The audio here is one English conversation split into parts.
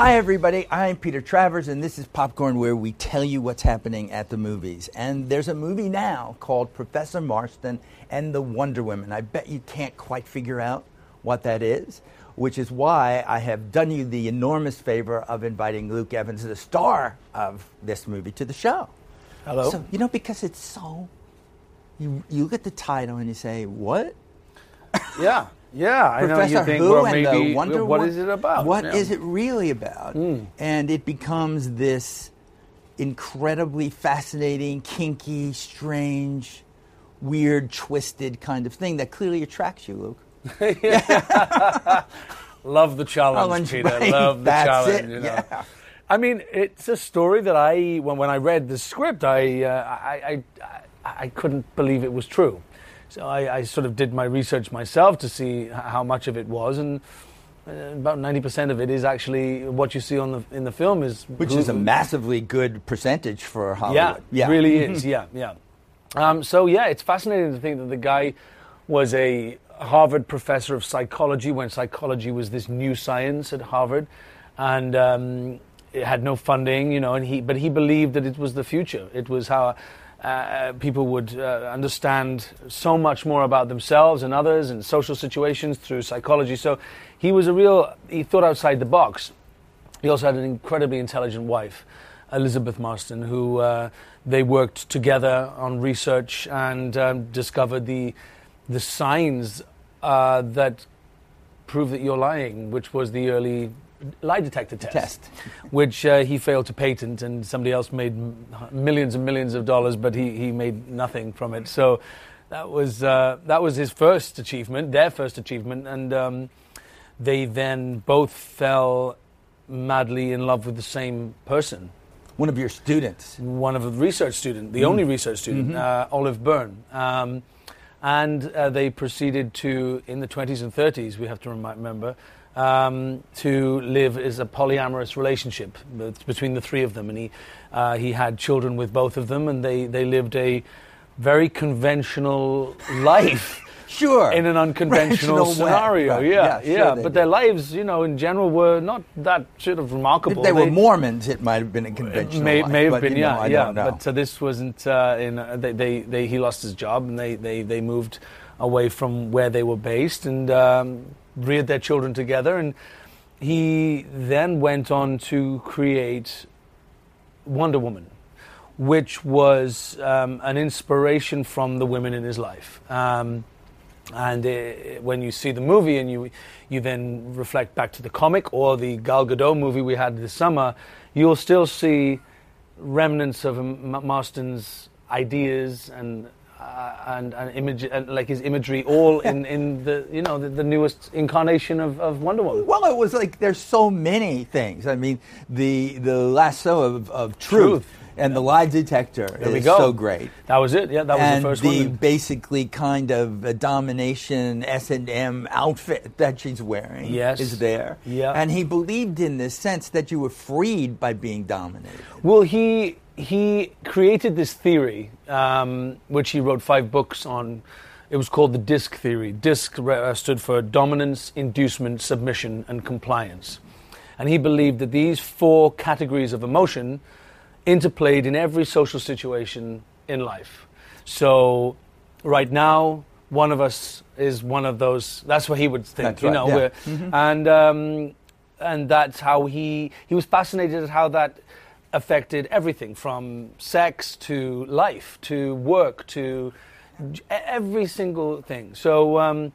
Hi, everybody. I'm Peter Travers, and this is Popcorn, where we tell you what's happening at the movies. And there's a movie now called Professor Marston and the Wonder Women. I bet you can't quite figure out what that is, which is why I have done you the enormous favor of inviting Luke Evans, the star of this movie, to the show. Hello. So, you know, because it's so. You, you look at the title and you say, What? Yeah, yeah. I know Professor you think, Who well, and maybe the Wonder what Wo- it about? What Yeah. is it really about? And it becomes this incredibly fascinating, kinky, strange, weird, twisted kind of thing that clearly attracts you, Luke. Love the challenge, Peter. right? Love the That's challenge. you know. yeah. I mean, it's a story that I when when I read the script, I uh, I, I I I couldn't believe it was true. So I, I sort of did my research myself to see how much of it was, and uh, about ninety percent of it is actually what you see on the in the film is Which is a massively good percentage for Hollywood. Yeah, really is. Yeah, yeah. Um, so yeah, it's fascinating to think that the guy was a Harvard professor of psychology when psychology was this new science at Harvard, and um, it had no funding, you know. And he, but he believed that it was the future. It was how. Uh, people would uh, understand so much more about themselves and others and social situations through psychology. So he was a real, he thought outside the box. He also had an incredibly intelligent wife, Elizabeth Marston, who uh, they worked together on research and um, discovered the the signs uh, that prove that you're lying, which was the early lie detector test, Test. which uh, he failed to patent, and somebody else made m- millions and millions of dollars, but he, he made nothing from it. So that was uh, that was his first achievement, their first achievement, and um, they then both fell madly in love with the same person. One of your students. One of a research student, the only research student, uh, Olive Byrne. Um, and uh, they proceeded to, in the 20s and 30s, we have to remember, um, to live as a polyamorous relationship between the three of them. And he, uh, he had children with both of them, and they, they lived a very conventional life. Sure. in an unconventional Conventional scenario. Right. Yeah, Yeah, yeah. sure they but did. their lives, you know, in general, were not that sort of If remarkable. they were Mormons, it might have been a conventional may, life, may have but, been, you know, yeah, yeah. But uh, this wasn't. Uh, in uh, they, they, they, he lost his job, and they, they, they moved away from where they were based and um, reared their children together. And he then went on to create Wonder Woman, which was um, an inspiration from the women in his life. Um, and uh, when you see the movie and you you then reflect back to the comic or the Gal Gadot movie we had this summer, you'll still see remnants of M- Marston's ideas and uh, and, and image and like his imagery all in, in the you know the, the newest incarnation of, of Wonder Woman. Well, it was like there's so many things. I mean, the the lasso of, of truth, Truth. And the lie detector There we is go. so great. That was it. Yeah, that was and the first one. And the basically kind of a domination S and M outfit that she's wearing Yes. is there. Yeah. and he believed in this sense that you were freed by being dominated. Well, he he created this theory, um, which he wrote five books on. It was called the DISC theory. DISC uh, stood for dominance, inducement, submission, and compliance. And he believed that these four categories of emotion interplayed in every social situation in life. So, right now, one of us is one of those. That's what he would think. You know, yeah. we're- and um, and that's how he he was fascinated at how that affected everything from sex to life to work to every single thing. So. Um,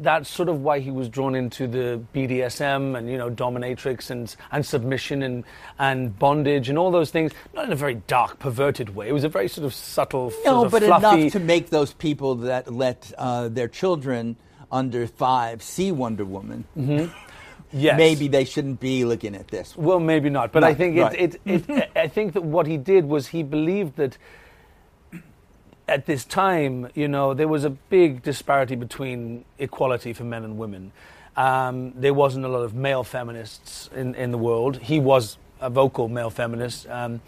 that's sort of why he was drawn into the BDSM and you know dominatrix and and submission and and bondage and all those things. Not in a very dark, perverted way. It was a very sort of subtle, No, sort of but fluffy. enough to make those people that let uh, their children under five see Wonder Woman. yes. Maybe they shouldn't be looking at this. Well, maybe not. But I Right, think it, right. it, it, I think that what he did was he believed that at this time, you know, there was a big disparity between equality for men and women. Um, there wasn't a lot of male feminists in, in the world. He was a vocal male feminist. Um,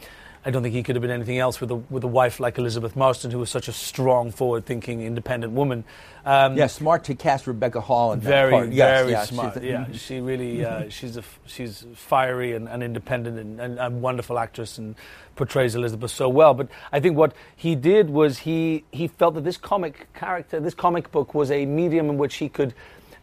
I don't think he could have been anything else with a with a wife like Elizabeth Marston, who was such a strong, forward-thinking, independent woman. Um, yeah, smart to cast Rebecca Hall in that very, part. Yes, very yeah, smart. she's a- yeah, she really, uh, she's a, she's fiery and, and independent and, and a wonderful actress and portrays Elizabeth so well. But I think what he did was he he felt that this comic character, this comic book, was a medium in which he could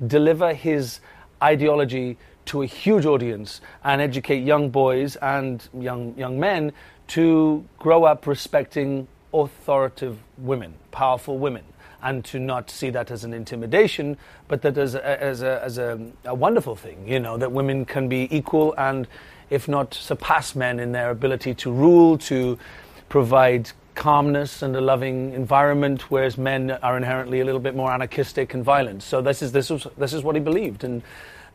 deliver his ideology to a huge audience and educate young boys and young young men to grow up respecting authoritative women, powerful women, and to not see that as an intimidation, but that as a, as a, as a, a wonderful thing. You know that women can be equal and, if not surpass men in their ability to rule, to provide calmness and a loving environment, whereas men are inherently a little bit more anarchistic and violent. So this is this was this is what he believed, and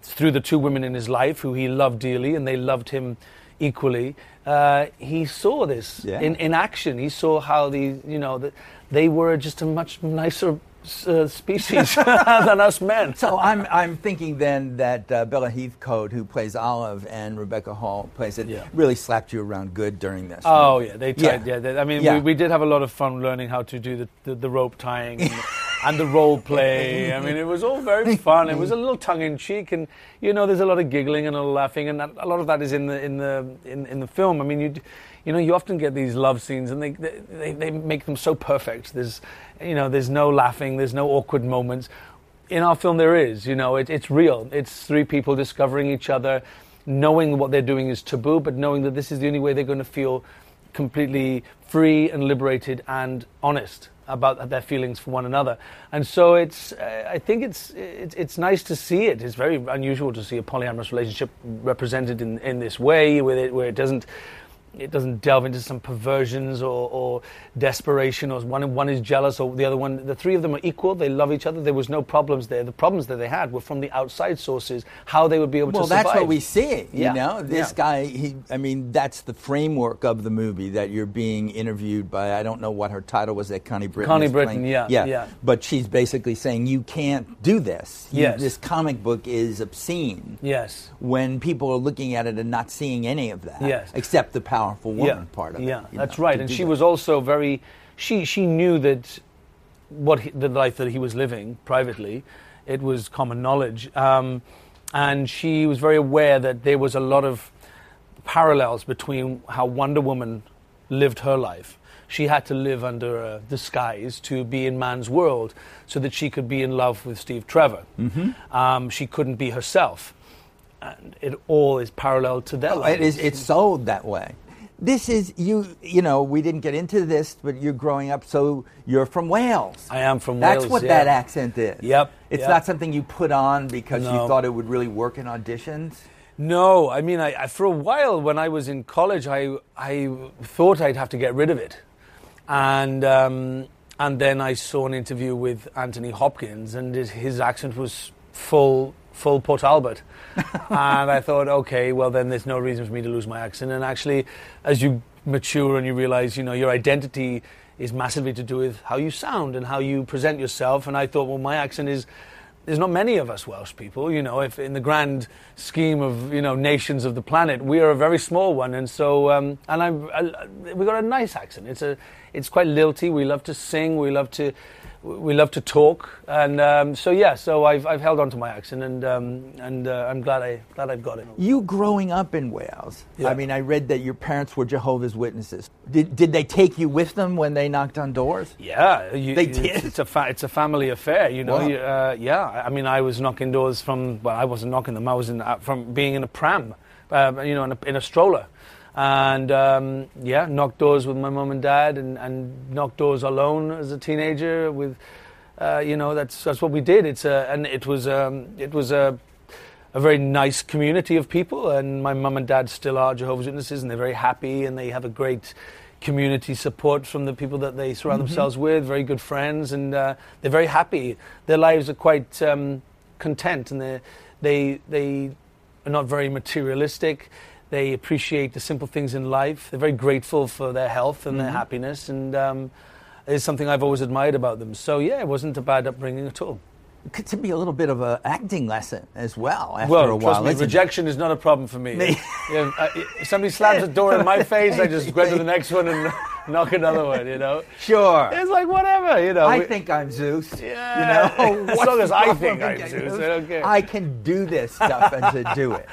through the two women in his life who he loved dearly, and they loved him equally, uh, he saw this Yeah. in, in action. He saw how the you know that they were just a much nicer uh, species than us men. So I'm I'm thinking then that uh, Bella Heathcote, who plays Olive, and Rebecca Hall plays it, Yeah. really slapped you around good during this. Oh yeah, they tried. Yeah. Yeah, they, I mean, Yeah. we, we did have a lot of fun learning how to do the, the, the rope tying and, the role play. I mean, it was all very fun. It was a little tongue in cheek, and you know, there's a lot of giggling and a lot of laughing, and that, a lot of that is in the in the in, in the film. I mean, you you know, you often get these love scenes, and they, they they make them so perfect. There's you know, there's no laughing, there's no awkward moments. In our film, there is. You know, it, it's real. It's three people discovering each other, knowing what they're doing is taboo, but knowing that this is the only way they're going to feel completely free and liberated and honest about their feelings for one another. And so it's, uh, I think it's, it's, it's nice to see it. It's very unusual to see a polyamorous relationship represented in, in this way, with it, where it doesn't, it doesn't delve into some perversions or, or desperation or one, one is jealous or the other one. The three of them are equal. They love each other. There was no problems there. The problems that they had were from the outside sources, how they would be able well, to survive. Well, that's what we see. Yeah. You know, this Yeah. guy. He, I mean, that's the framework of the movie that you're being interviewed by. I don't know what her title was. That Connie Britton. Connie Britton, yeah, yeah, yeah. But she's basically saying you can't do this. You- Yes. this comic book is obscene. Yes. When people are looking at it and not seeing any of that, Yes. except the powerful woman part of it. Yeah, that's know, right. And she that. was also very. She she knew that what he, the life that he was living privately, it was common knowledge, um, and she was very aware that there was a lot of parallels between how Wonder Woman lived her life. She had to live under a disguise to be in man's world, so that she could be in love with Steve Trevor. Mm-hmm. Um, she couldn't be herself, and it all is parallel to their Oh, it is. It's sold that way. This is you. You know, we didn't get into this, but you're growing up, so you're from Wales. I am from That's Wales. That's what yeah. that accent is. Yep, It's yep. not something you put on because you thought it would really work in auditions. No, I mean, I, I, for a while when I was in college, I I thought I'd have to get rid of it, and um, and then I saw an interview with Anthony Hopkins, and his, his accent was full full Port Talbot, and I thought, okay, well then there's no reason for me to lose my accent. And actually, as you mature and you realize, you know, your identity is massively to do with how you sound and how you present yourself. And I thought, well, my accent is there's not many of us Welsh people, you know, if in the grand scheme of, you know, nations of the planet, we are a very small one. And so, um, and I'm, I, we got a nice accent. It's a, it's quite lilty. We love to sing. We love to, we love to talk. And um, so, yeah, so I've, I've held on to my accent and, um, and uh, I'm glad I, glad I've got it. You growing up in Wales. Yeah. I mean, I read that your parents were Jehovah's Witnesses. Did, did they take you with them when they knocked on doors? Yeah, you, They it's- did? It's a fa- it's a family affair, you know. Wow. You, uh, yeah, I mean, I was knocking doors from well, I wasn't knocking them. I was in uh, from being in a pram, uh, you know, in a, in a stroller, and um, yeah, knocked doors with my mum and dad, and, and knocked doors alone as a teenager. With uh, you know, that's that's what we did. It's a, and it was um, it was a a very nice community of people, and my mum and dad still are Jehovah's Witnesses, and they're very happy, and they have a great community support from the people that they surround themselves with, very good friends, and uh, they're very happy. Their lives are quite um, content, and they they they are not very materialistic. They appreciate the simple things in life. They're very grateful for their health and their happiness, and um, it's something I've always admired about them. So yeah, it wasn't a bad upbringing at all. to be a little bit of an acting lesson as well after well, a while. me, rejection is not a problem for me. Yeah, uh, if somebody slams a door in my face, I just go to the next one and knock another one. You know, sure. it's like whatever. You know, I We- think I'm Zeus. Yeah, You know, as long as I think I'm Zeus, I don't care. I can do this stuff and to do it.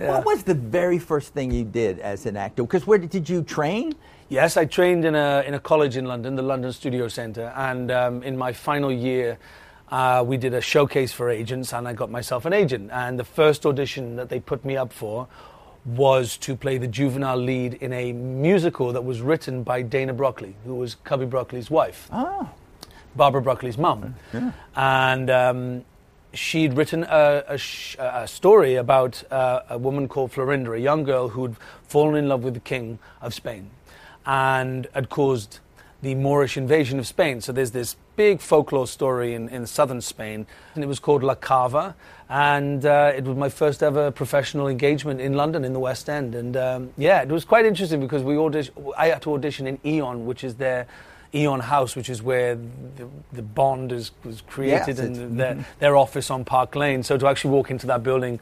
Yeah. What was the very first thing you did as an actor? Because where did, did you train? Yes, I trained in a in a college in London, the London Studio Centre, and um, in my final year, uh, we did a showcase for agents, and I got myself an agent. And the first audition that they put me up for was to play the juvenile lead in a musical that was written by Dana Broccoli, who was Cubby Broccoli's wife. Oh, Barbara Broccoli's mum. And um, she'd written a, a, sh- a story about uh, a woman called Florinda, a young girl who'd fallen in love with the king of Spain and had caused the Moorish invasion of Spain. So there's this big folklore story in, in southern Spain, and it was called La Cava. And uh, it was my first ever professional engagement in London, in the West End. And um, yeah, it was quite interesting because we audition, I had to audition in Eon, which is their Eon House, which is where the, the Bond is, was created it's- and their, mm-hmm. their office on Park Lane. So to actually walk into that building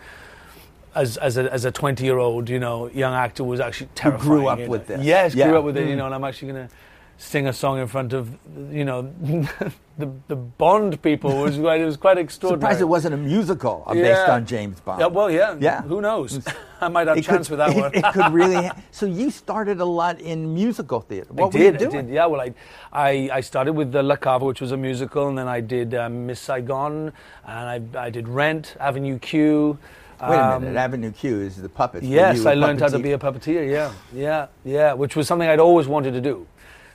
as, as a as a 20 year old, you know, young actor was actually terrifying. grew up with this. Yes, Yeah. grew up with it, you mm. know, and I'm actually going to sing a song in front of, you know, the, the Bond people. It was quite, it was quite extraordinary. surprised it wasn't a musical uh, based on James Bond. Yeah, well, yeah. Yeah. Who knows? I might have a chance could, with that it, one. it could really. Ha- so you started a lot in musical theater. What I were you did, doing? I did. Yeah, well, I, I, I started with the La Cava, which was a musical, and then I did um, Miss Saigon, and I, I did Rent, Avenue Q. Wait a um, minute. Avenue Q is the puppets. Yes, I learned how to be a puppeteer. Yeah, yeah, yeah, which was something I'd always wanted to do.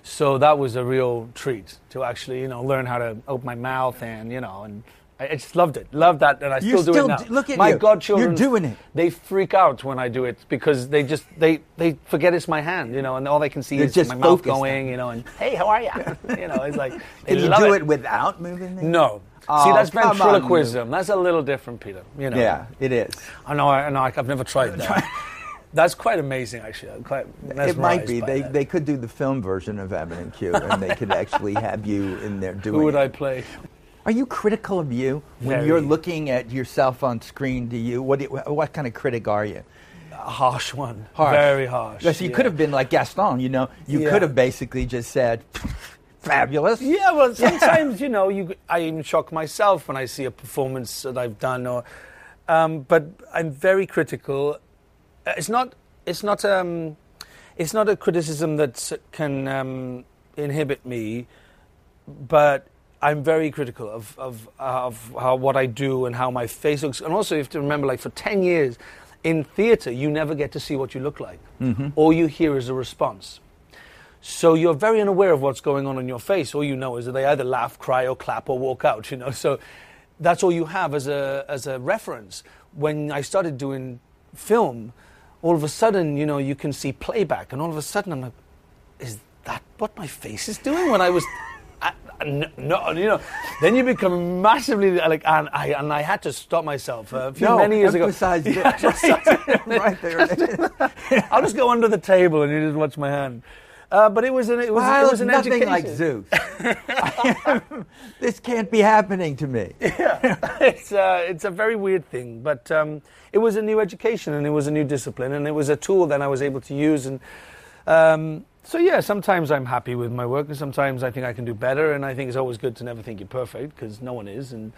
So that was a real treat to actually, you know, learn how to open my mouth and, you know, and I just loved it. Loved that, and I You still do still it now. d- look at my you. godchildren. You're doing it. They freak out when I do it because they just they they forget it's my hand, you know, and all they can see They're is just my mouth going, you know, and hey, how are you? you know, it's like Can you do it. it without moving? the- No. Oh, See, that's come on, ventriloquism. That's a little different, Peter. You know. Yeah, it is. I know. I know. I've never tried that. That's quite amazing, actually. I'm quite It might be. They, that. they could do the film version of Avenue Q, and they could actually have you in there doing. Who would it. I play? Are you critical of you when Very. you're looking at yourself on screen? Do you what? do you- What kind of critic are you? A harsh one. Harsh. Very harsh. Yes, you yeah. could have been like Gaston. You know, you Yeah. could have basically just said, "Fabulous." Yeah, well, sometimes you know, you I even shock myself when I see a performance that I've done, or, um, but I'm very critical. Uh, It's not. It's not. Um, it's not a criticism that can um, inhibit me, but I'm very critical of of, of how, what I do and how my face looks. And also, you have to remember, like for ten years in theatre, you never get to see what you look like. All you hear is a response. So you're very unaware of what's going on in your face. All you know is that they either laugh, cry, or clap, or walk out. You know, so that's all you have as a as a reference. When I started doing film, all of a sudden, you know, you can see playback, and all of a sudden, I'm like, is that what my face is doing when I was? I, no, no, you know, then you become massively like, and I and I had to stop myself uh, a few No, many years ago. emphasize. Yeah, Just- right there. I'll just go under the table and you just watch my hand. Uh, but it was an it was, I it was an nothing education. like Zeus. this can't be happening to me. it's uh, it's a very weird thing, but um, it was a new education and it was a new discipline and it was a tool that I was able to use and um, so yeah. Sometimes I'm happy with my work and sometimes I think I can do better and I think it's always good to never think you're perfect because no one is and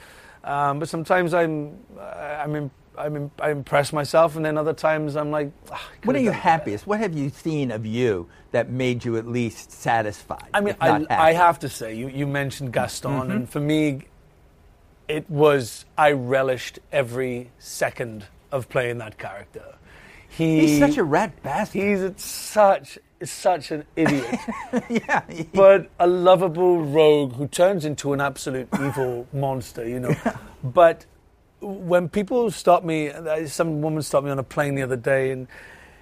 um, but sometimes I'm uh, I'm in, I'm in, I impress myself and then other times I'm like. "Ah, I are you done better." happiest? What have you seen of you that made you at least satisfied? I mean, I, I? Mm-hmm. have to say, you, you mentioned Gaston, and for me, it was, I relished every second of playing that character. He, He's such a rat bastard. He's such, such an idiot, yeah. he- but a lovable rogue who turns into an absolute evil monster, you know. But when people stop me, uh, some woman stopped me on a plane the other day, and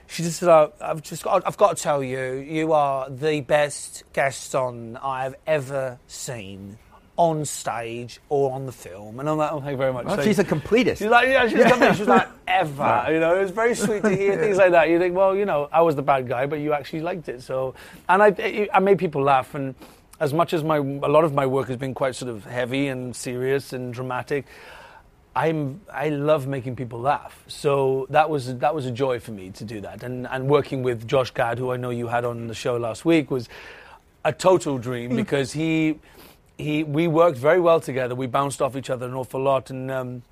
she just said, oh, "I've just, got, I've got to tell you, you are the best Gaston I've ever seen on stage or on the film." And I'm like, "Oh, thank you very much." Well, So- she's a completist. She's like, yeah, she's coming. She's like, ever. You know, it was very sweet to hear things like that. You think, well, you know, I was the bad guy, but you actually liked it. So, and I, I made people laugh, and as much as my a lot of my work has been quite sort of heavy and serious and dramatic, I'm I love making people laugh. So that was that was a joy for me to do that. And and working with Josh Gad, who I know you had on the show last week, was a total dream because he he we worked very well together. We bounced off each other an awful lot, and um,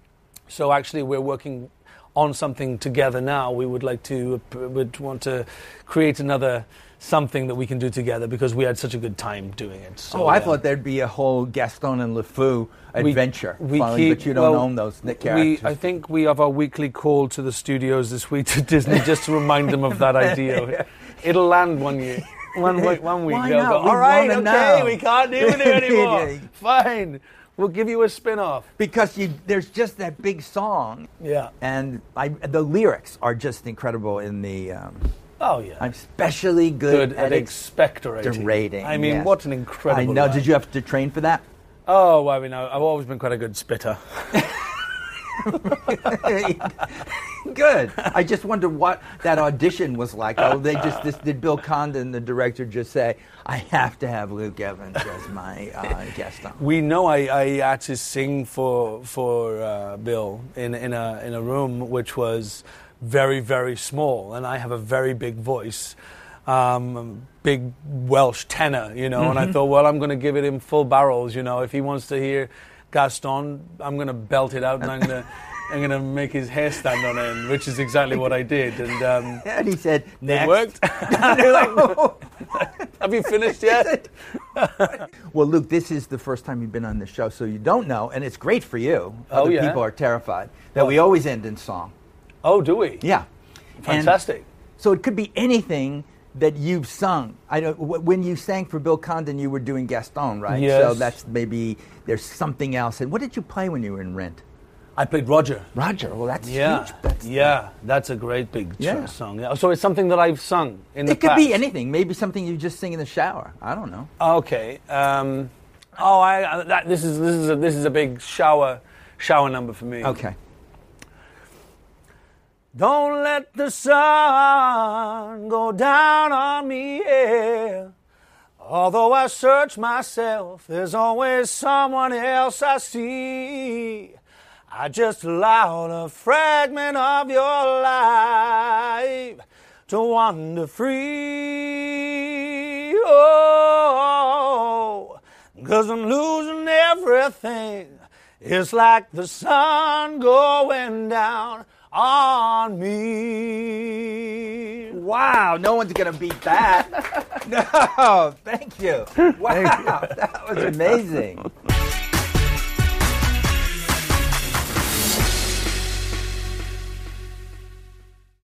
so actually we're working on something together now. We would like to would want to create another something that we can do together because we had such a good time doing it. So, oh, I yeah. thought there'd be a whole Gaston and LeFou adventure, we following, keep- but you don't well, own those We, characters. I think we have our weekly call to the studios this week to Disney just to remind them of that idea. It'll land one year. One week, one week. Why not? go, We All right, okay, know." we can't do it anymore. Fine, we'll give you a spin-off. because you, there's just that big song, Yeah. and I, the lyrics are just incredible in the. Um, Oh yeah. I'm especially good, good at expectorating. expectorating. I mean, yes. what an incredible. I know. line. Did you have to train for that? Oh, well, I mean, I've always been quite a good spitter. Good. I just wonder what that audition was like. Oh, they just this, did Bill Condon, the director, just say, "I have to have Luke Evans as my uh, guest on." We know I, I had to sing for for uh, Bill in in a in a room which was very very small, and I have a very big voice, um, big Welsh tenor, you know. And I thought, well, I'm going to give it him full barrels, you know. If he wants to hear Gaston, I'm going to belt it out, and I'm going to I'm going to make his hair stand on end, which is exactly what I did. And um, And he said, it "Next." worked. They're like, have you finished yet? Well, Luke, this is the first time you've been on the show, so you don't know, and it's great for you. Oh, Other yeah? people are terrified that we always end in song. Oh, do we? Yeah, And Fantastic. so it could be anything that you've sung. I know wh- when you sang for Bill Condon, you were doing Gaston, right? So that's maybe there's something else. And what did you play when you were in Rent? I played Roger. Roger. Well, that's Yeah, huge. That's, yeah, that's a great big Yeah. song. So it's something that I've sung in the It could past. be anything. Maybe something you just sing in the shower. I don't know. Okay. Um, oh, I, I that, this is this is a, this is a big shower shower number for me. Okay. Don't let the sun go down on me. Yeah. Although I search myself, there's always someone else I see. I just allowed a fragment of your life to wander free. Oh, cause I'm losing everything. It's like the sun going down on me. Wow, no one's gonna beat that. no, thank you. Wow, that was amazing.